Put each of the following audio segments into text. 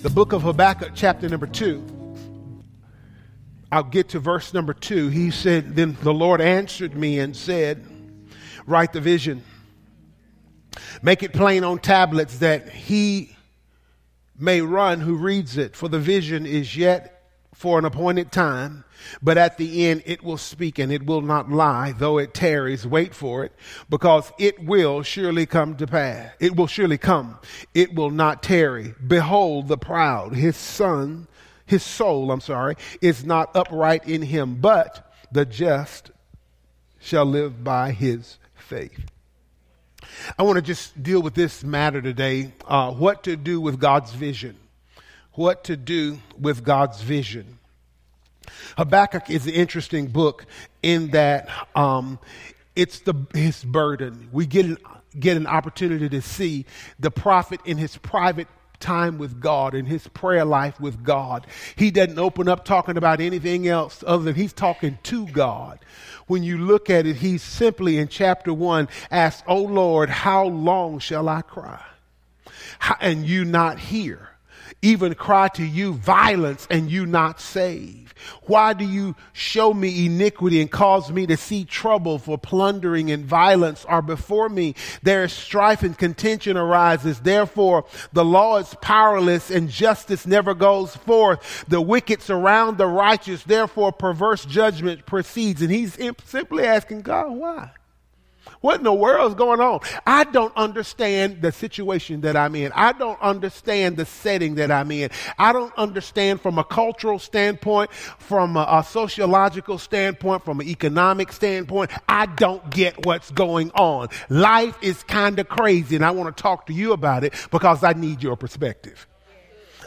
The book of Habakkuk, chapter number two. I'll get to verse number two. He said, Then the Lord answered me and said, Write the vision, make it plain on tablets that he may run who reads it, for the vision is yet for an appointed time. But at the end, it will speak and it will not lie, though it tarries. Wait for it, because it will surely come to pass. It will surely come. It will not tarry. Behold the proud, his son, his soul, I'm sorry, is not upright in him, but the just shall live by his faith. I want to just deal with this matter today uh, what to do with God's vision. What to do with God's vision. Habakkuk is an interesting book in that um, it's the, his burden. We get an, get an opportunity to see the prophet in his private time with God in his prayer life with God. He doesn't open up talking about anything else other than he's talking to God. When you look at it, he simply in chapter one asks, Oh Lord, how long shall I cry? How, and you not hear? Even cry to you violence and you not save. Why do you show me iniquity and cause me to see trouble for plundering and violence are before me? There is strife and contention arises. Therefore, the law is powerless and justice never goes forth. The wicked surround the righteous. Therefore, perverse judgment proceeds. And he's simply asking God, why? What in the world is going on? I don't understand the situation that I'm in. I don't understand the setting that I'm in. I don't understand from a cultural standpoint, from a, a sociological standpoint, from an economic standpoint. I don't get what's going on. Life is kind of crazy, and I want to talk to you about it because I need your perspective.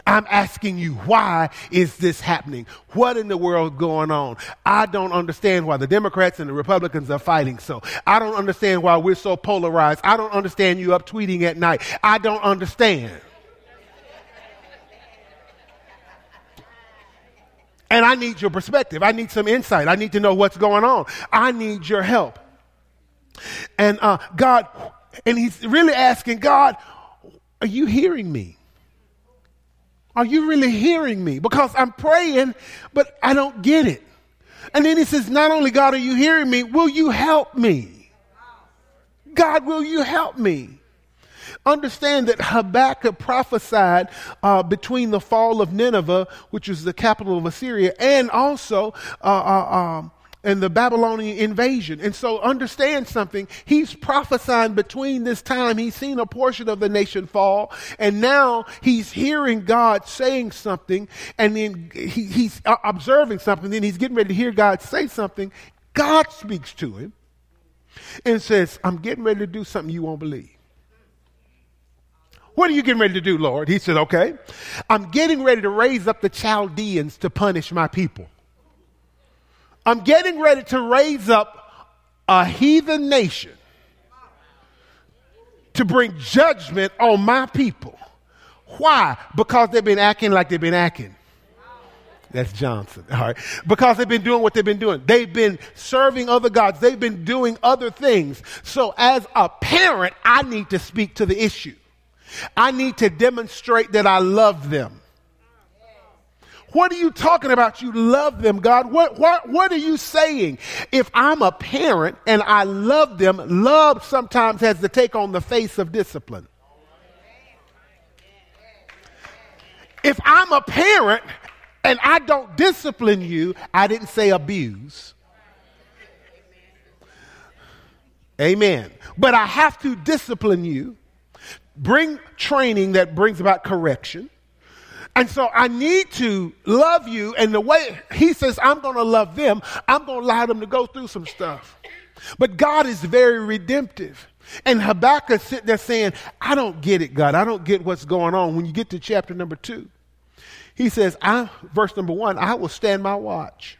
I'm asking you, why is this happening? What in the world going on? I don't understand why the Democrats and the Republicans are fighting so. I don't understand why we're so polarized. I don't understand you up tweeting at night. I don't understand. And I need your perspective. I need some insight. I need to know what's going on. I need your help. And uh, God, and he's really asking God, are you hearing me? Are you really hearing me? Because I'm praying, but I don't get it. And then he says, Not only God, are you hearing me? Will you help me? God, will you help me? Understand that Habakkuk prophesied uh, between the fall of Nineveh, which was the capital of Assyria, and also uh, uh, um, and the Babylonian invasion. And so understand something. He's prophesying between this time. He's seen a portion of the nation fall. And now he's hearing God saying something. And then he, he's uh, observing something. Then he's getting ready to hear God say something. God speaks to him and says, I'm getting ready to do something you won't believe. What are you getting ready to do, Lord? He said, Okay. I'm getting ready to raise up the Chaldeans to punish my people. I'm getting ready to raise up a heathen nation to bring judgment on my people. Why? Because they've been acting like they've been acting. That's Johnson. All right. Because they've been doing what they've been doing. They've been serving other gods. They've been doing other things. So as a parent, I need to speak to the issue. I need to demonstrate that I love them. What are you talking about? You love them, God. What, what, what are you saying? If I'm a parent and I love them, love sometimes has to take on the face of discipline. If I'm a parent and I don't discipline you, I didn't say abuse. Amen. But I have to discipline you, bring training that brings about correction and so I need to love you. And the way he says, I'm going to love them, I'm going to allow them to go through some stuff. But God is very redemptive. And Habakkuk sitting there saying, I don't get it, God. I don't get what's going on. When you get to chapter number two, he says, I, verse number one, I will stand my watch.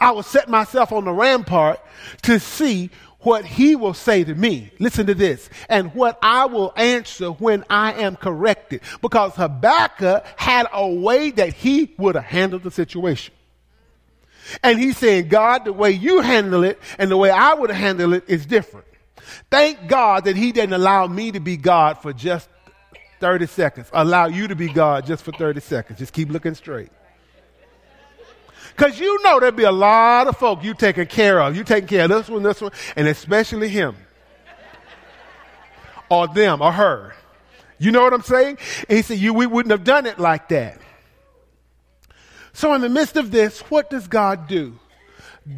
I will set myself on the rampart to see what he will say to me. Listen to this. And what I will answer when I am corrected. Because Habakkuk had a way that he would have handled the situation. And he's saying, God, the way you handle it and the way I would have handled it is different. Thank God that he didn't allow me to be God for just 30 seconds. Allow you to be God just for 30 seconds. Just keep looking straight. Because you know there'd be a lot of folk you taking care of. You taking care of this one, this one, and especially him. or them, or her. You know what I'm saying? And he said, you, we wouldn't have done it like that. So in the midst of this, what does God do?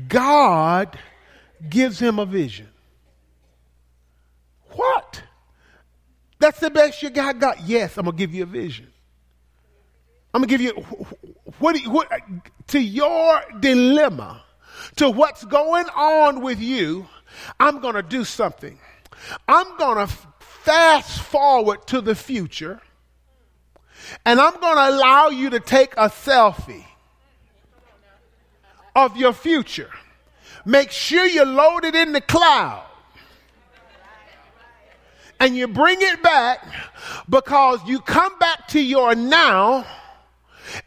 God gives him a vision. What? That's the best you got? got? Yes, I'm going to give you a vision. I'm to give you what, what, to your dilemma, to what's going on with you. I'm to do something. I'm to fast forward to the future and I'm to allow you to take a selfie of your future. Make sure you load it in the cloud and you bring it back because you come back to your now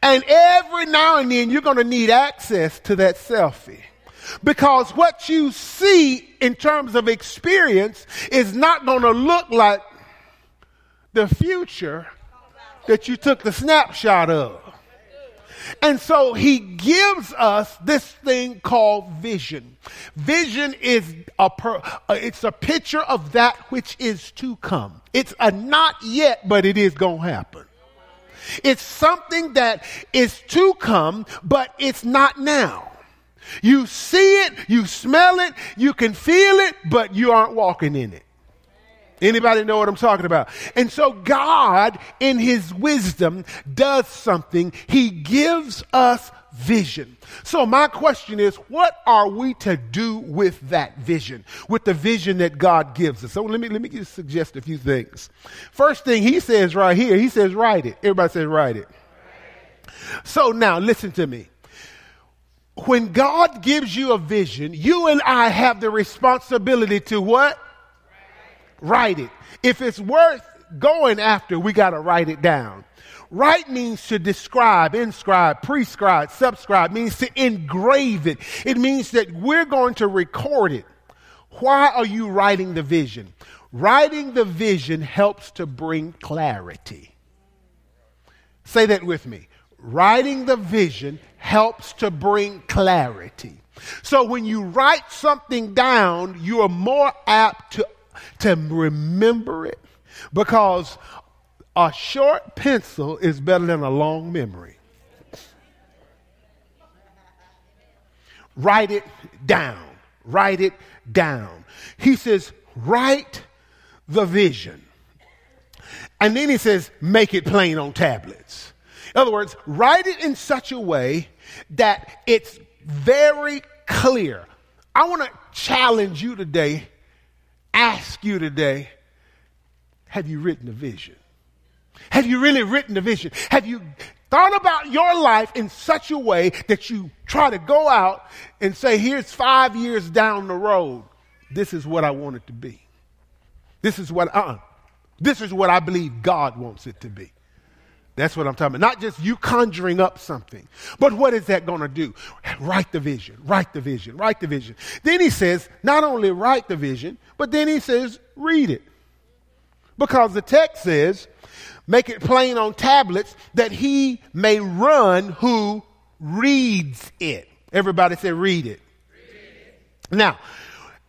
and every now and then you're going to need access to that selfie. Because what you see in terms of experience is not going to look like the future that you took the snapshot of. And so he gives us this thing called vision. Vision is a per, uh, it's a picture of that which is to come. It's a not yet, but it is going to happen. It's something that is to come, but it's not now. You see it, you smell it, you can feel it, but you aren't walking in it. Anybody know what I'm talking about? And so God, in his wisdom, does something. He gives us vision. So my question is, what are we to do with that vision? With the vision that God gives us? So let me, let me just suggest a few things. First thing he says right here, he says, write it. Everybody says, write it. So now listen to me. When God gives you a vision, you and I have the responsibility to what? Write it. If it's worth going after, we got to write it down. Write means to describe, inscribe, prescribe, subscribe, means to engrave it. It means that we're going to record it. Why are you writing the vision? Writing the vision helps to bring clarity. Say that with me. Writing the vision helps to bring clarity. So when you write something down, you are more apt to to remember it because a short pencil is better than a long memory. Write it down. Write it down. He says, write the vision. And then he says, make it plain on tablets. In other words, write it in such a way that it's very clear. I want to challenge you today ask you today have you written a vision? Have you really written a vision? Have you thought about your life in such a way that you try to go out and say, here's five years down the road, this is what I want it to be? This is what, uh, this is what I believe God wants it to be. That's what I'm talking about. Not just you conjuring up something, but what is that going to do? Write the vision, write the vision, write the vision. Then he says, not only write the vision, but then he says, read it. Because the text says, make it plain on tablets that he may run who reads it. Everybody say, read it. Read it. Now,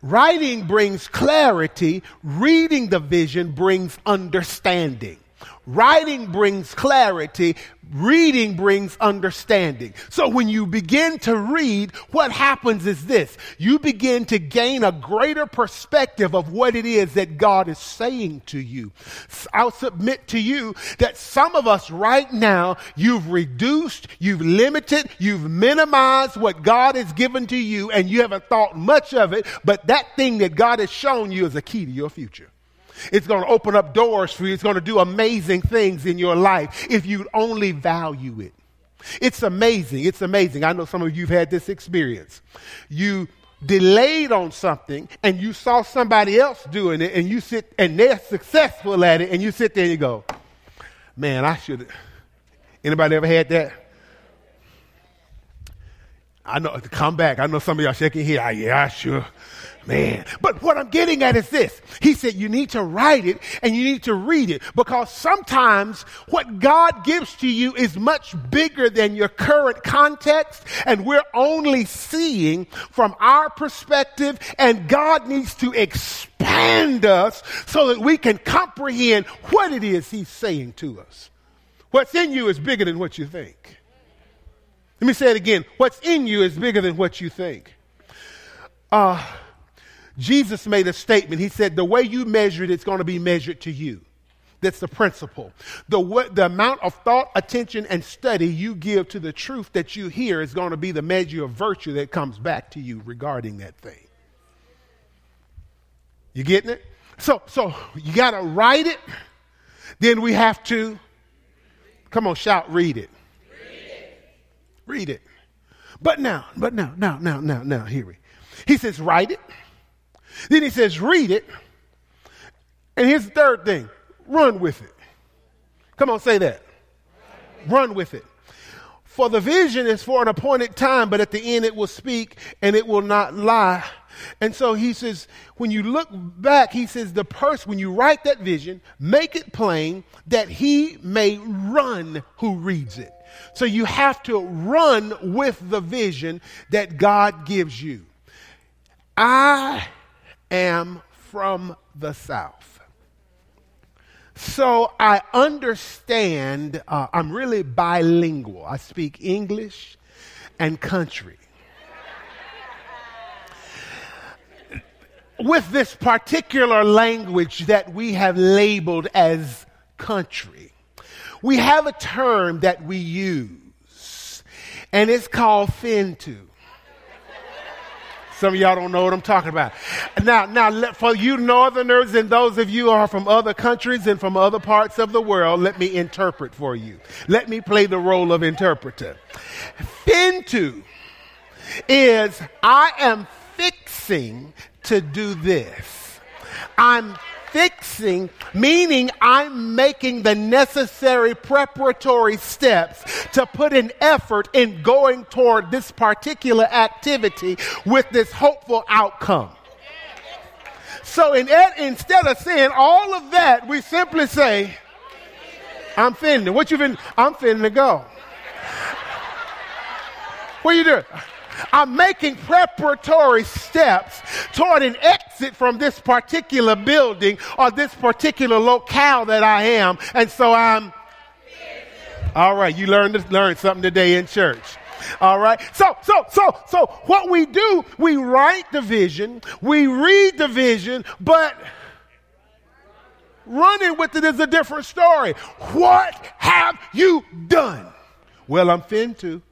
writing brings clarity, reading the vision brings understanding. Writing brings clarity. Reading brings understanding. So when you begin to read, what happens is this. You begin to gain a greater perspective of what it is that God is saying to you. I'll submit to you that some of us right now, you've reduced, you've limited, you've minimized what God has given to you and you haven't thought much of it, but that thing that God has shown you is a key to your future. It's going to open up doors for you. It's going to do amazing things in your life if you only value it. It's amazing. It's amazing. I know some of you have had this experience. You delayed on something and you saw somebody else doing it and you sit and they're successful at it and you sit there and you go, man, I should Anybody ever had that? I know, come back. I know some of y'all shaking here. Ah, yeah, I sure. Man. But what I'm getting at is this. He said you need to write it and you need to read it because sometimes what God gives to you is much bigger than your current context and we're only seeing from our perspective and God needs to expand us so that we can comprehend what it is he's saying to us. What's in you is bigger than what you think. Let me say it again. What's in you is bigger than what you think. Uh, Jesus made a statement. He said, The way you measure it, it's going to be measured to you. That's the principle. The, what, the amount of thought, attention, and study you give to the truth that you hear is going to be the measure of virtue that comes back to you regarding that thing. You getting it? So, so you got to write it. Then we have to, come on, shout, read it. Read it. Read it. But now, but now, now, now, now, now, here we. He says, write it. Then he says, read it. And here's the third thing run with it. Come on, say that. Run with it. For the vision is for an appointed time, but at the end it will speak and it will not lie. And so he says, when you look back, he says, the person, when you write that vision, make it plain that he may run who reads it. So you have to run with the vision that God gives you. I am from the South. So I understand, uh, I'm really bilingual. I speak English and country. With this particular language that we have labeled as country, we have a term that we use, and it's called fintu. Some of y'all don't know what I'm talking about. Now, now, for you northerners and those of you who are from other countries and from other parts of the world, let me interpret for you. Let me play the role of interpreter. Fintu is I am fixing to do this. I'm fixing, meaning I'm making the necessary preparatory steps to put an effort in going toward this particular activity with this hopeful outcome. So in, instead of saying all of that, we simply say, I'm finna. What you been? I'm finna go. What are you doing? I'm making preparatory steps toward an exit from this particular building or this particular locale that I am. And so I'm. All right, you learned learn something today in church. All right. So, so, so, so what we do, we write the vision, we read the vision, but running with it is a different story. What have you done? Well, I'm fin to.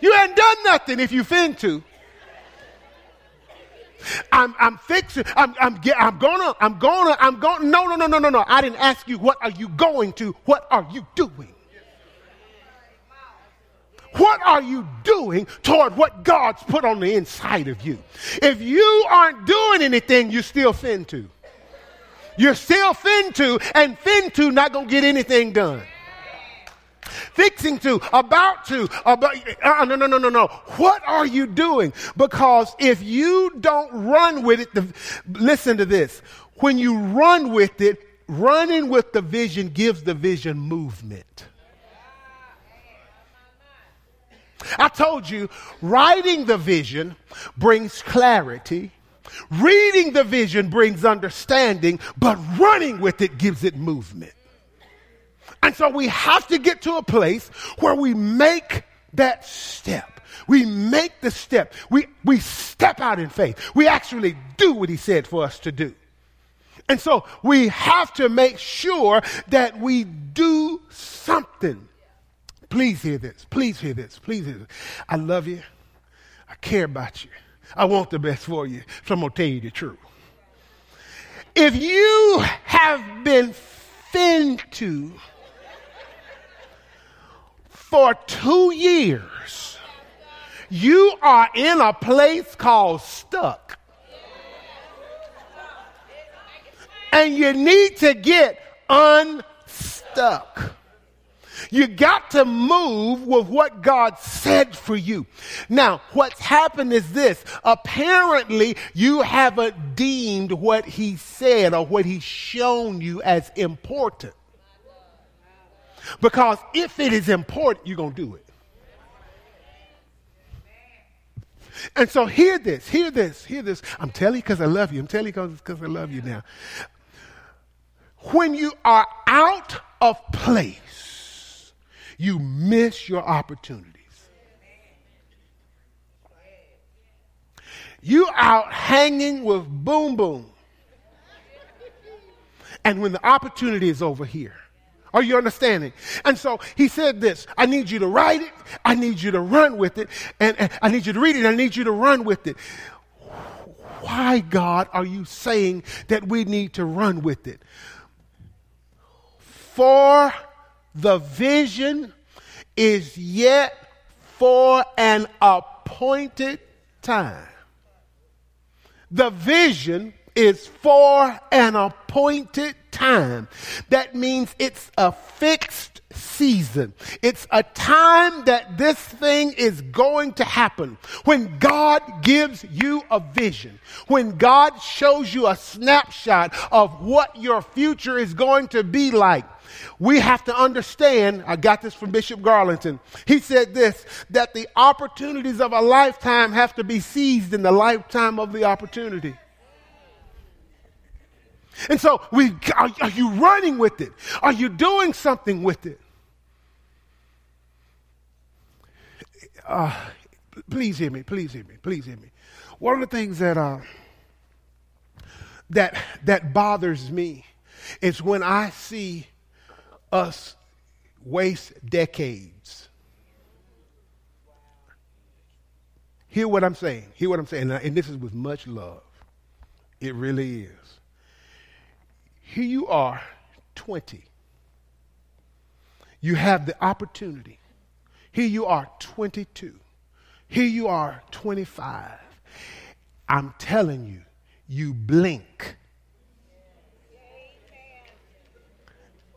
You ain't done nothing if you fin to. I'm, I'm fixing, I'm, I'm, I'm gonna, I'm gonna, I'm gonna, no, no, no, no, no, no. I didn't ask you what are you going to, what are you doing? What are you doing toward what God's put on the inside of you? If you aren't doing anything, you're still fin to. You're still fin to, and fin to not gonna get anything done fixing to, about to, about, uh, no, no, no, no, no. What are you doing? Because if you don't run with it, the, listen to this. When you run with it, running with the vision gives the vision movement. I told you, writing the vision brings clarity, Reading the vision brings understanding, but running with it gives it movement. And so we have to get to a place where we make that step. We make the step. We, we step out in faith. We actually do what he said for us to do. And so we have to make sure that we do something. Please hear this. Please hear this. Please hear this. I love you. I care about you. I want the best for you. So I'm going to tell you the truth. If you have been fed to for two years, you are in a place called stuck. And you need to get unstuck. You got to move with what God said for you. Now, what's happened is this. Apparently, you haven't deemed what He said or what He's shown you as important. Because if it is important, you're going to do it. And so hear this, hear this, hear this. I'm telling you because I love you. I'm telling you because I love you now. When you are out of place, you miss your opportunities. You out hanging with boom boom. And when the opportunity is over here, are you understanding? And so he said this I need you to write it, I need you to run with it, and, and, I need you to read it, I need you to run with it. Why, God, are you saying that we need to run with it? For the vision is yet for an appointed time. The vision is for an appointed time. That means it's a fixed season. It's a time that this thing is going to happen. When God gives you a vision, when God shows you a snapshot of what your future is going to be like, we have to understand, I got this from Bishop Garlington. He said this, that the opportunities of a lifetime have to be seized in the lifetime of the opportunity. And so, we, are, are you running with it? Are you doing something with it? Uh, please hear me. Please hear me. Please hear me. One of the things that uh, that that bothers me is when I see us waste decades. Hear what I'm saying. Hear what I'm saying. And this is with much love. It really is. Here you are, 20. You have the opportunity. Here you are, 22. Here you are, 25. I'm telling you, you blink.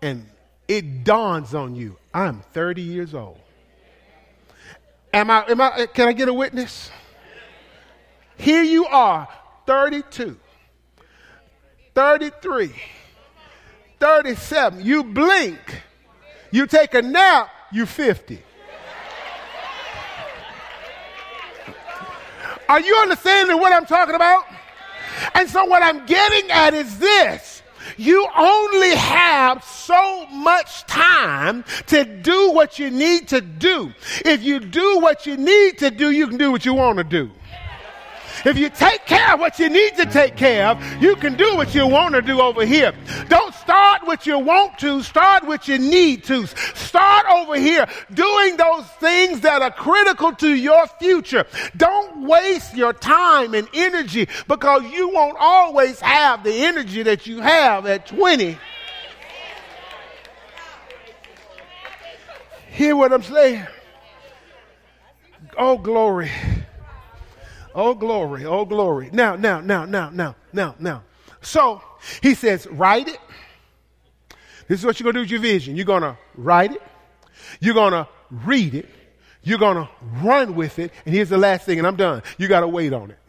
And it dawns on you I'm 30 years old. Am I, am I, can I get a witness? Here you are, 32, 33, 37. You blink, you take a nap, you 50. Are you understanding what I'm talking about? And so, what I'm getting at is this you only have so much time to do what you need to do. If you do what you need to do, you can do what you want to do. If you take care of what you need to take care of, you can do what you want to do over here. Don't start what you want to, start what you need to. Start over here doing those things that are critical to your future. Don't waste your time and energy because you won't always have the energy that you have at 20. Hear what I'm saying? Oh, glory. Oh, glory. Oh, glory. Now, now, now, now, now, now, now. So he says, write it. This is what you're going to do with your vision. You're going to write it. You're going to read it. You're going to run with it. And here's the last thing, and I'm done. You got to wait on it.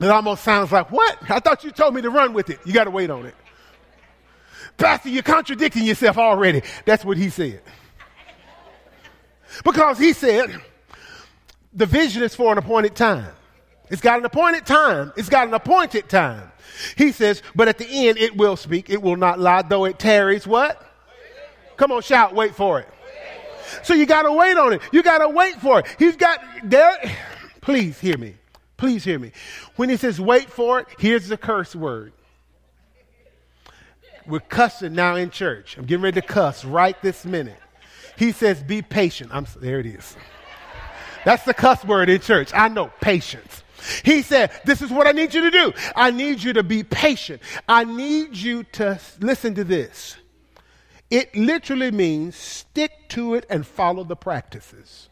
It almost sounds like, what? I thought you told me to run with it. You got to wait on it. Pastor, you're contradicting yourself already. That's what he said. Because he said, the vision is for an appointed time. It's got an appointed time. It's got an appointed time. He says, but at the end it will speak. It will not lie, though it tarries. What? Come on, shout, wait for it. So you got to wait on it. You got to wait for it. He's got there. Please hear me. Please hear me. When he says wait for it, here's the curse word. We're cussing now in church. I'm getting ready to cuss right this minute. He says, be patient. I'm, there it is. That's the cuss word in church. I know, patience. He said, This is what I need you to do. I need you to be patient. I need you to listen to this. It literally means stick to it and follow the practices.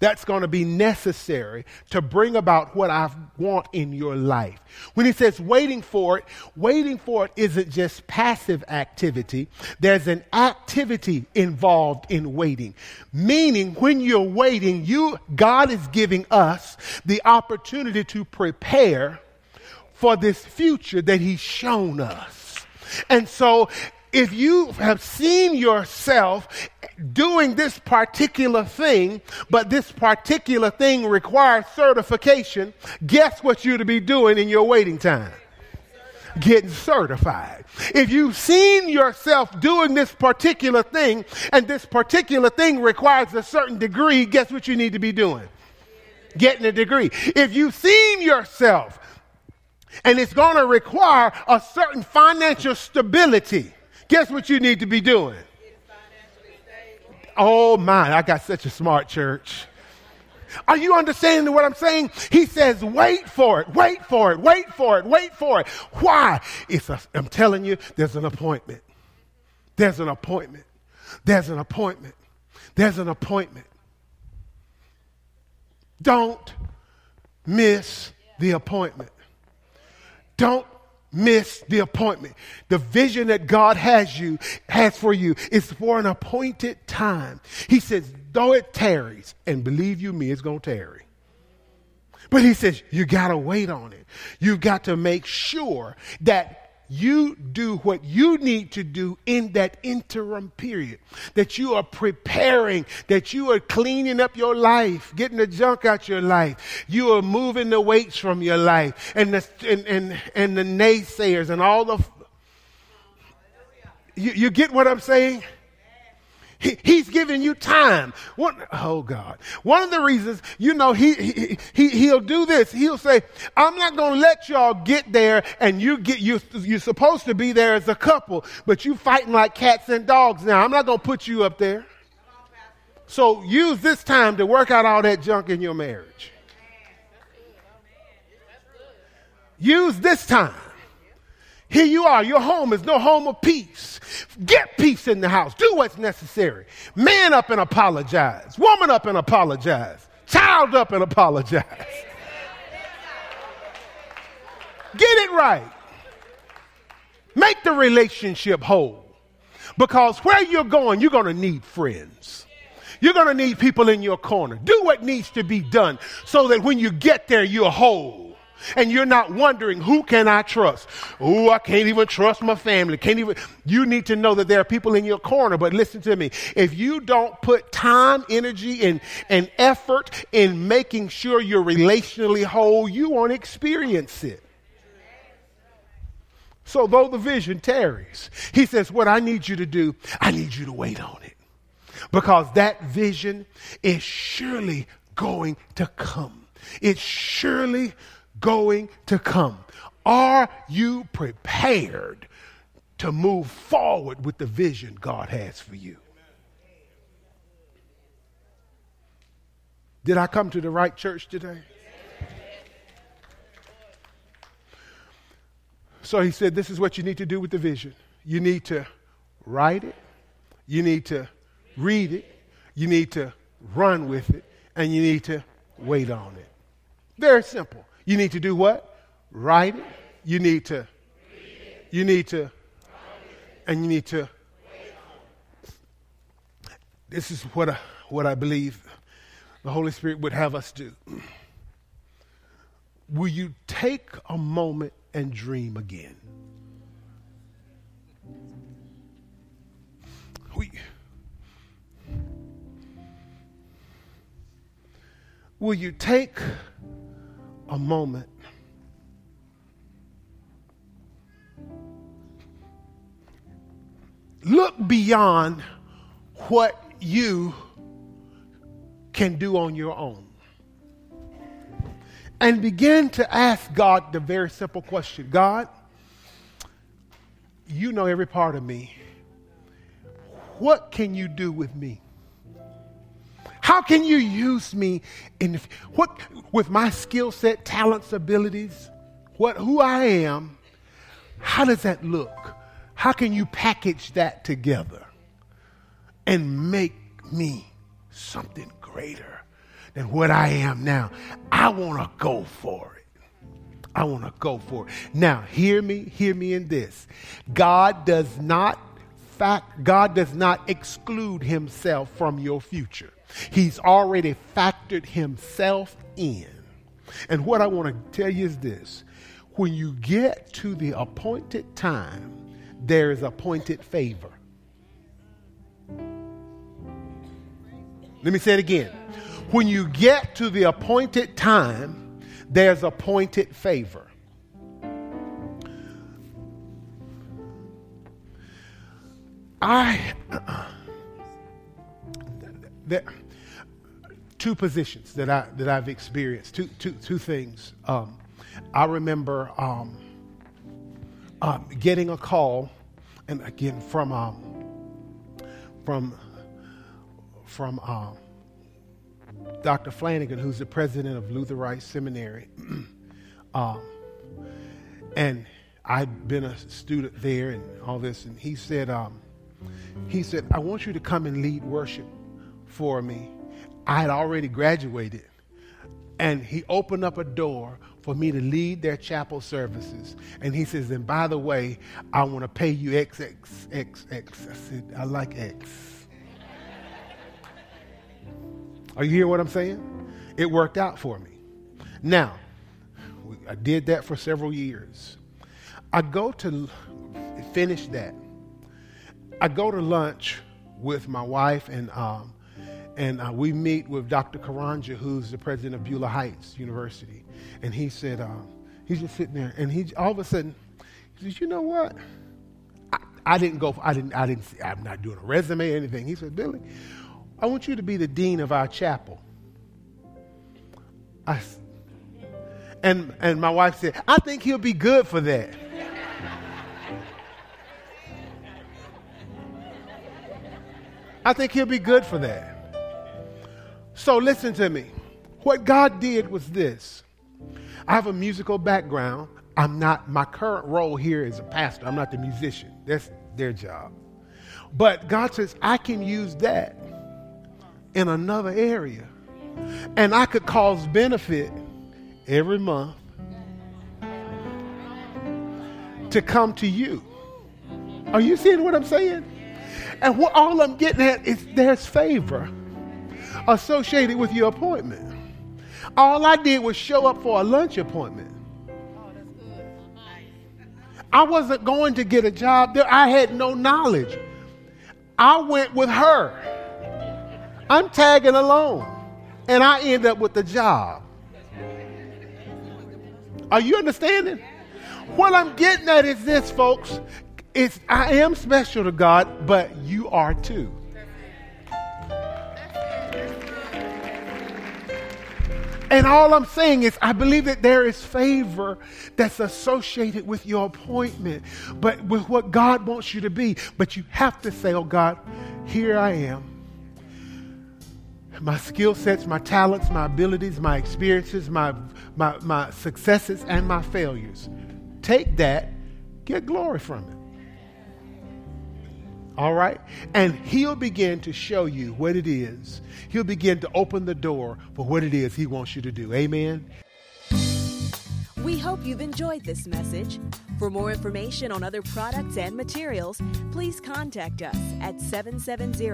That's going to be necessary to bring about what I want in your life. When he says waiting for it, waiting for it isn't just passive activity. There's an activity involved in waiting. Meaning when you're waiting, you, God is giving us the opportunity to prepare for this future that he's shown us. And so if you have seen yourself doing this particular thing, but this particular thing requires certification, guess what you're to be doing in your waiting time? Getting certified. If you've seen yourself doing this particular thing and this particular thing requires a certain degree, guess what you need to be doing? Getting a degree. If you've seen yourself and it's going to require a certain financial stability, Guess what you need to be doing? Oh my, I got such a smart church. Are you understanding what I'm saying? He says, wait for it, wait for it, wait for it, wait for it. Why? It's a, I'm telling you, there's an appointment. There's an appointment. There's an appointment. There's an appointment. Don't miss the appointment. Don't miss the appointment. The vision that God has you has for you is for an appointed time. He says, though it tarries, and believe you me, it's to tarry. But he says, you got to wait on it. You've got to make sure that you do what you need to do in that interim period. That you are preparing, that you are cleaning up your life, getting the junk out your life. You are moving the weights from your life and the, and, and, and the naysayers and all the. You, you get what I'm saying? He, he's giving you time. What, oh God. One of the reasons, you know, he, he, he, he'll do this. He'll say, I'm not going to let y'all get there and you get, you, you're supposed to be there as a couple, but you fighting like cats and dogs now. I'm not going to put you up there. So use this time to work out all that junk in your marriage. Use this time here you are. Your home is no home of peace. Get peace in the house. Do what's necessary. Man up and apologize. Woman up and apologize. Child up and apologize. Get it right. Make the relationship whole. Because where you're going, you're going to need friends. You're going to need people in your corner. Do what needs to be done so that when you get there, you're whole and you're not wondering who can I trust? Oh, I can't even trust my family. Can't even. You need to know that there are people in your corner. But listen to me. If you don't put time, energy, and, and effort in making sure you're relationally whole, you won't experience it. So though the vision tarries, he says, what I need you to do, I need you to wait on it. Because that vision is surely going to come. It's surely going to come. Are you prepared to move forward with the vision God has for you? Did I come to the right church today? So he said, This is what you need to do with the vision. You need to write it, you need to read it, you need to run with it, and you need to wait on it. Very simple. You need to do what? Write it. You need to. You need to. And you need to. This is what I, what I believe the Holy Spirit would have us do. Will you take a moment and dream again? Will you take a moment. Look beyond what you can do on your own. And begin to ask God the very simple question God, you know every part of me. What can you do with me? How can you use me in what with my skill set, talents, abilities, what who I am? How does that look? How can you package that together and make me something greater than what I am now? I want to go for it. I want to go for it. Now, hear me, hear me in this. God does not fact God does not exclude himself from your future. He's already factored himself in. And what I want to tell you is this when you get to the appointed time, there is appointed favor. Let me say it again. When you get to the appointed time, there's appointed favor. I. there, two positions that I that I've experienced. Two two two things. Um, I remember um, um, getting a call, and again from um, from from um, Dr. Flanagan, who's the president of Luther Rice Seminary, um, and I'd been a student there and all this, and he said, he said, I want you to come and lead worship for me I had already graduated. And he opened up a door for me to lead their chapel services. And he says, and by the way, I want to pay you X, X, X, X. I said, I like X. Are you hearing what I'm saying? It worked out for me. Now, I did that for several years. I go to finish that. I go to lunch with my wife and um, and uh, we meet with Dr. Karanja, who's the president of Beulah Heights University. And he said, uh, he's just sitting there, and he all of a sudden, he says, you know what? I, I didn't go, I didn't, I didn't, I'm not doing a resume or anything. He said, Billy, I want you to be the dean of our chapel. I, and, and my wife said, I think he'll be good for that. I think he'll be good for that. So listen to me. What God did was this. I have a musical background. I'm not, my current role here is a pastor. I'm not the musician. That's their job. But God says, I can use that in another area. And I could cause benefit every month to come to you. Are you seeing what I'm saying? And what all I'm getting at is there's favor associated with your appointment. All I did was show up for a lunch appointment. I wasn't going to get a job there. I had no knowledge. I went with her. I'm tagging along. And I end up with the job. Are you understanding? What I'm getting at is this, folks. It's I am special to God, but you are too. And all I'm saying is, I believe that there is favor that's associated with your appointment, but with what God wants you to be. But you have to say, Oh God, here I am. My skill sets, my talents, my abilities, my experiences, my, my, my successes, and my failures. Take that, get glory from it. All right? And he'll begin to show you what it is. He'll begin to open the door for what it is he wants you to do. Amen. We hope you've enjoyed this message. For more information on other products and materials, please contact us at 770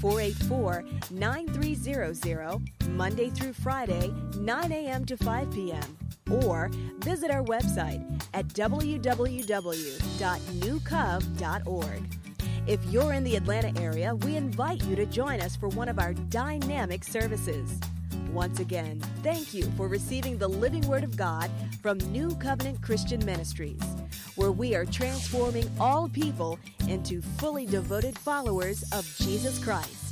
484 9300, Monday through Friday, 9 a.m. to 5 p.m. Or visit our website at www.newcov.org. If you're in the Atlanta area, we invite you to join us for one of our dynamic services. Once again, thank you for receiving the living Word of God from New Covenant Christian Ministries, where we are transforming all people into fully devoted followers of Jesus Christ.